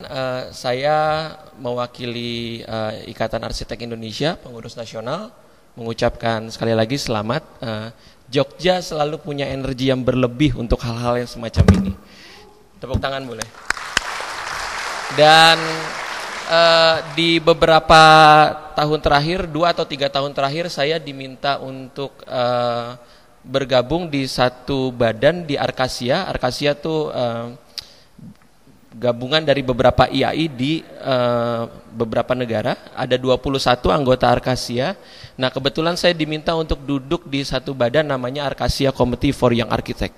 Uh, saya mewakili uh, Ikatan Arsitek Indonesia, pengurus nasional, mengucapkan sekali lagi selamat. Uh, Jogja selalu punya energi yang berlebih untuk hal-hal yang semacam ini. Tepuk tangan boleh. Dan di beberapa tahun terakhir, dua atau tiga tahun terakhir, saya diminta untuk bergabung di satu badan di Arkasia. Arkasia tuh uh, gabungan dari beberapa IAI di uh, beberapa negara. Ada 21 anggota Arkasia. Nah, kebetulan saya diminta untuk duduk di satu badan namanya Arkasia Committee for Young Architect.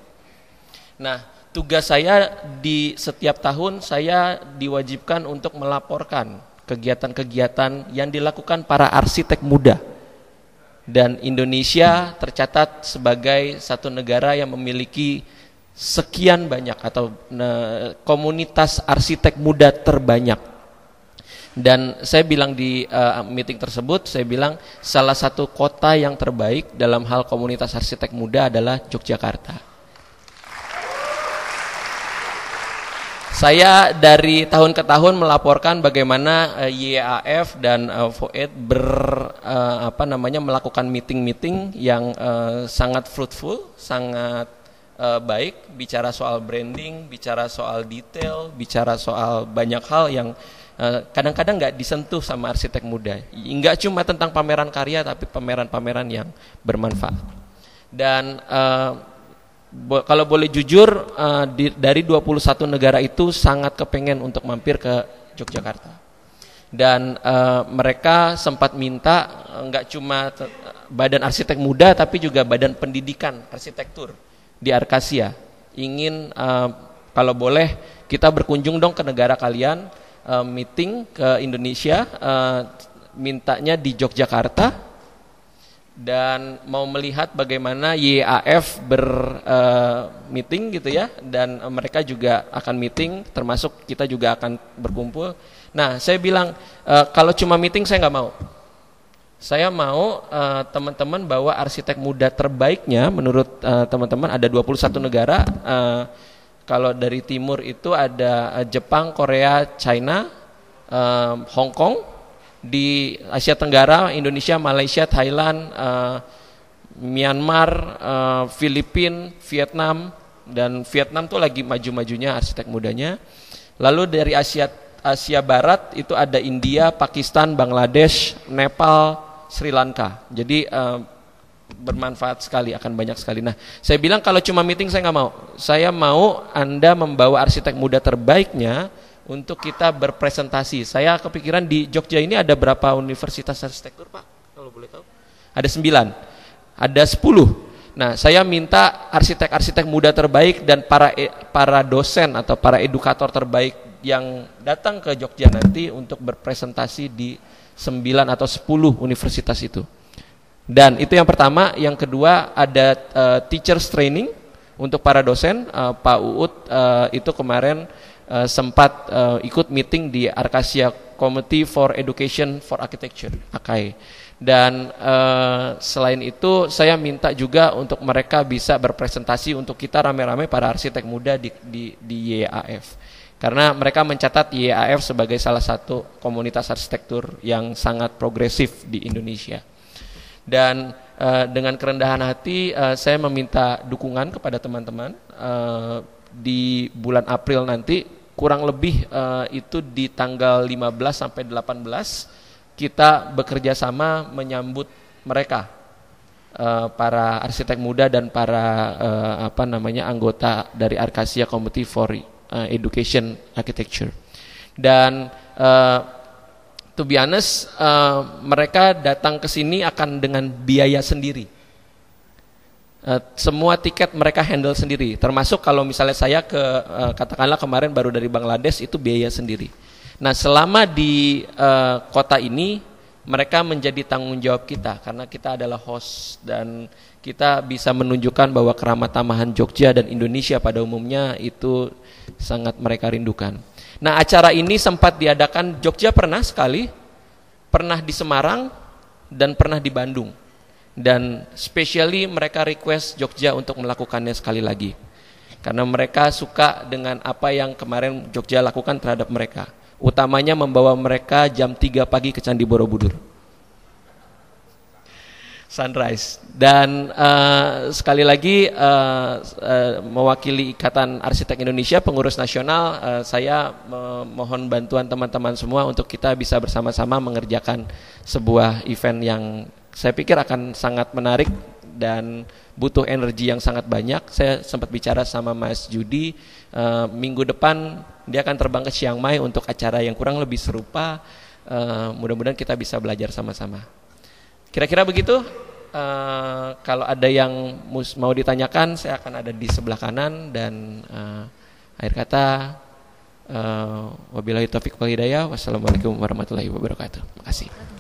Nah, tugas saya di setiap tahun saya diwajibkan untuk melaporkan kegiatan-kegiatan yang dilakukan para arsitek muda. Dan Indonesia tercatat sebagai satu negara yang memiliki sekian banyak atau komunitas arsitek muda terbanyak. Dan saya bilang di uh, meeting tersebut, saya bilang salah satu kota yang terbaik dalam hal komunitas arsitek muda adalah Yogyakarta. Saya dari tahun ke tahun melaporkan bagaimana eh, YAF dan uh, FOED ber apa namanya melakukan meeting-meeting yang sangat fruitful, sangat uh, baik, bicara soal branding, bicara soal detail, bicara soal banyak hal yang eh, kadang-kadang nggak disentuh sama arsitek muda. Nggak cuma tentang pameran karya, tapi pameran-pameran yang bermanfaat. Dan uh, bo kalau boleh jujur, uh, di, dari 21 negara itu sangat kepengen untuk mampir ke Yogyakarta. Dan uh, mereka sempat minta nggak cuma badan arsitek muda, tapi juga badan pendidikan arsitektur di Arkasia. Ingin uh, kalau boleh kita berkunjung dong ke negara kalian uh, meeting ke Indonesia uh, mintanya di Yogyakarta. Dan mau melihat bagaimana YAF ber uh, gitu ya. Dan mereka juga akan meeting termasuk kita juga akan berkumpul. Nah, saya bilang uh, kalau cuma meeting saya nggak mau saya mau uh, teman-teman bawa arsitek muda terbaiknya. Menurut uh, teman-teman ada 21 negara. Uh, kalau dari timur itu ada Jepang, Korea, China, uh, Hong Kong. Di Asia Tenggara Indonesia, Malaysia, Thailand, uh, Myanmar, uh, Filipina, Vietnam. Dan Vietnam tuh lagi maju-majunya arsitek mudanya. Lalu dari Asia Asia Barat itu ada India, Pakistan, Bangladesh, Nepal, Sri Lanka. Jadi uh, bermanfaat sekali, akan banyak sekali. Nah, saya bilang kalau cuma meeting saya nggak mau. Saya mau Anda membawa arsitek muda terbaiknya untuk kita berpresentasi. Saya kepikiran di Jogja ini ada berapa universitas arsitektur, Pak? Kalau boleh tahu? Ada sembilan. Ada sepuluh. Nah, saya minta arsitek-arsitek muda terbaik dan para e, para dosen atau para edukator terbaik yang datang ke Jogja nanti untuk berpresentasi di 9 atau 10 universitas itu. Dan itu yang pertama, yang kedua ada uh, teachers training untuk para dosen. Uh, Pak Uut uh, itu kemarin uh, sempat uh, ikut meeting di Arkasia Committee for Education for Architecture (AKAI). Dan uh, selain itu saya minta juga untuk mereka bisa berpresentasi untuk kita rame-rame para arsitek muda di di, di YAF karena mereka mencatat YAF sebagai salah satu komunitas arsitektur yang sangat progresif di Indonesia. Dan uh, dengan kerendahan hati uh, saya meminta dukungan kepada teman-teman uh, di bulan April nanti kurang lebih uh, itu di tanggal 15 sampai 18 kita bekerja sama menyambut mereka uh, para arsitek muda dan para uh, apa namanya anggota dari Arkasia Committee for uh, education architecture. Dan uh, to be honest, uh, mereka datang ke sini akan dengan biaya sendiri. Uh, semua tiket mereka handle sendiri, termasuk kalau misalnya saya ke uh, katakanlah kemarin baru dari Bangladesh itu biaya sendiri. Nah selama di uh, kota ini mereka menjadi tanggung jawab kita karena kita adalah host dan kita bisa menunjukkan bahwa keramat tamahan Jogja dan Indonesia pada umumnya itu sangat mereka rindukan. Nah acara ini sempat diadakan Jogja pernah sekali, pernah di Semarang, dan pernah di Bandung. Dan specially mereka request Jogja untuk melakukannya sekali lagi. karena mereka suka dengan apa yang kemarin Jogja lakukan terhadap mereka. Utamanya membawa mereka jam 3 pagi ke Candi Borobudur sunrise. Dan uh, sekali lagi uh, uh, mewakili Ikatan Arsitek Indonesia, pengurus nasional, uh, saya mohon bantuan teman-teman semua untuk kita bisa bersama-sama mengerjakan sebuah event yang saya pikir akan sangat menarik dan butuh energi yang sangat banyak. Saya sempat bicara sama Mas Judi uh, minggu depan dia akan terbang ke Chiang Mai untuk acara yang kurang lebih serupa. Uh, mudah-mudahan kita bisa belajar sama-sama. Kira-kira begitu. Uh, kalau ada yang mau ditanyakan, saya akan ada di sebelah kanan dan uh, akhir kata uh, wabillahi taufiq wal hidayah. Wassalamualaikum warahmatullahi wabarakatuh. Terima kasih.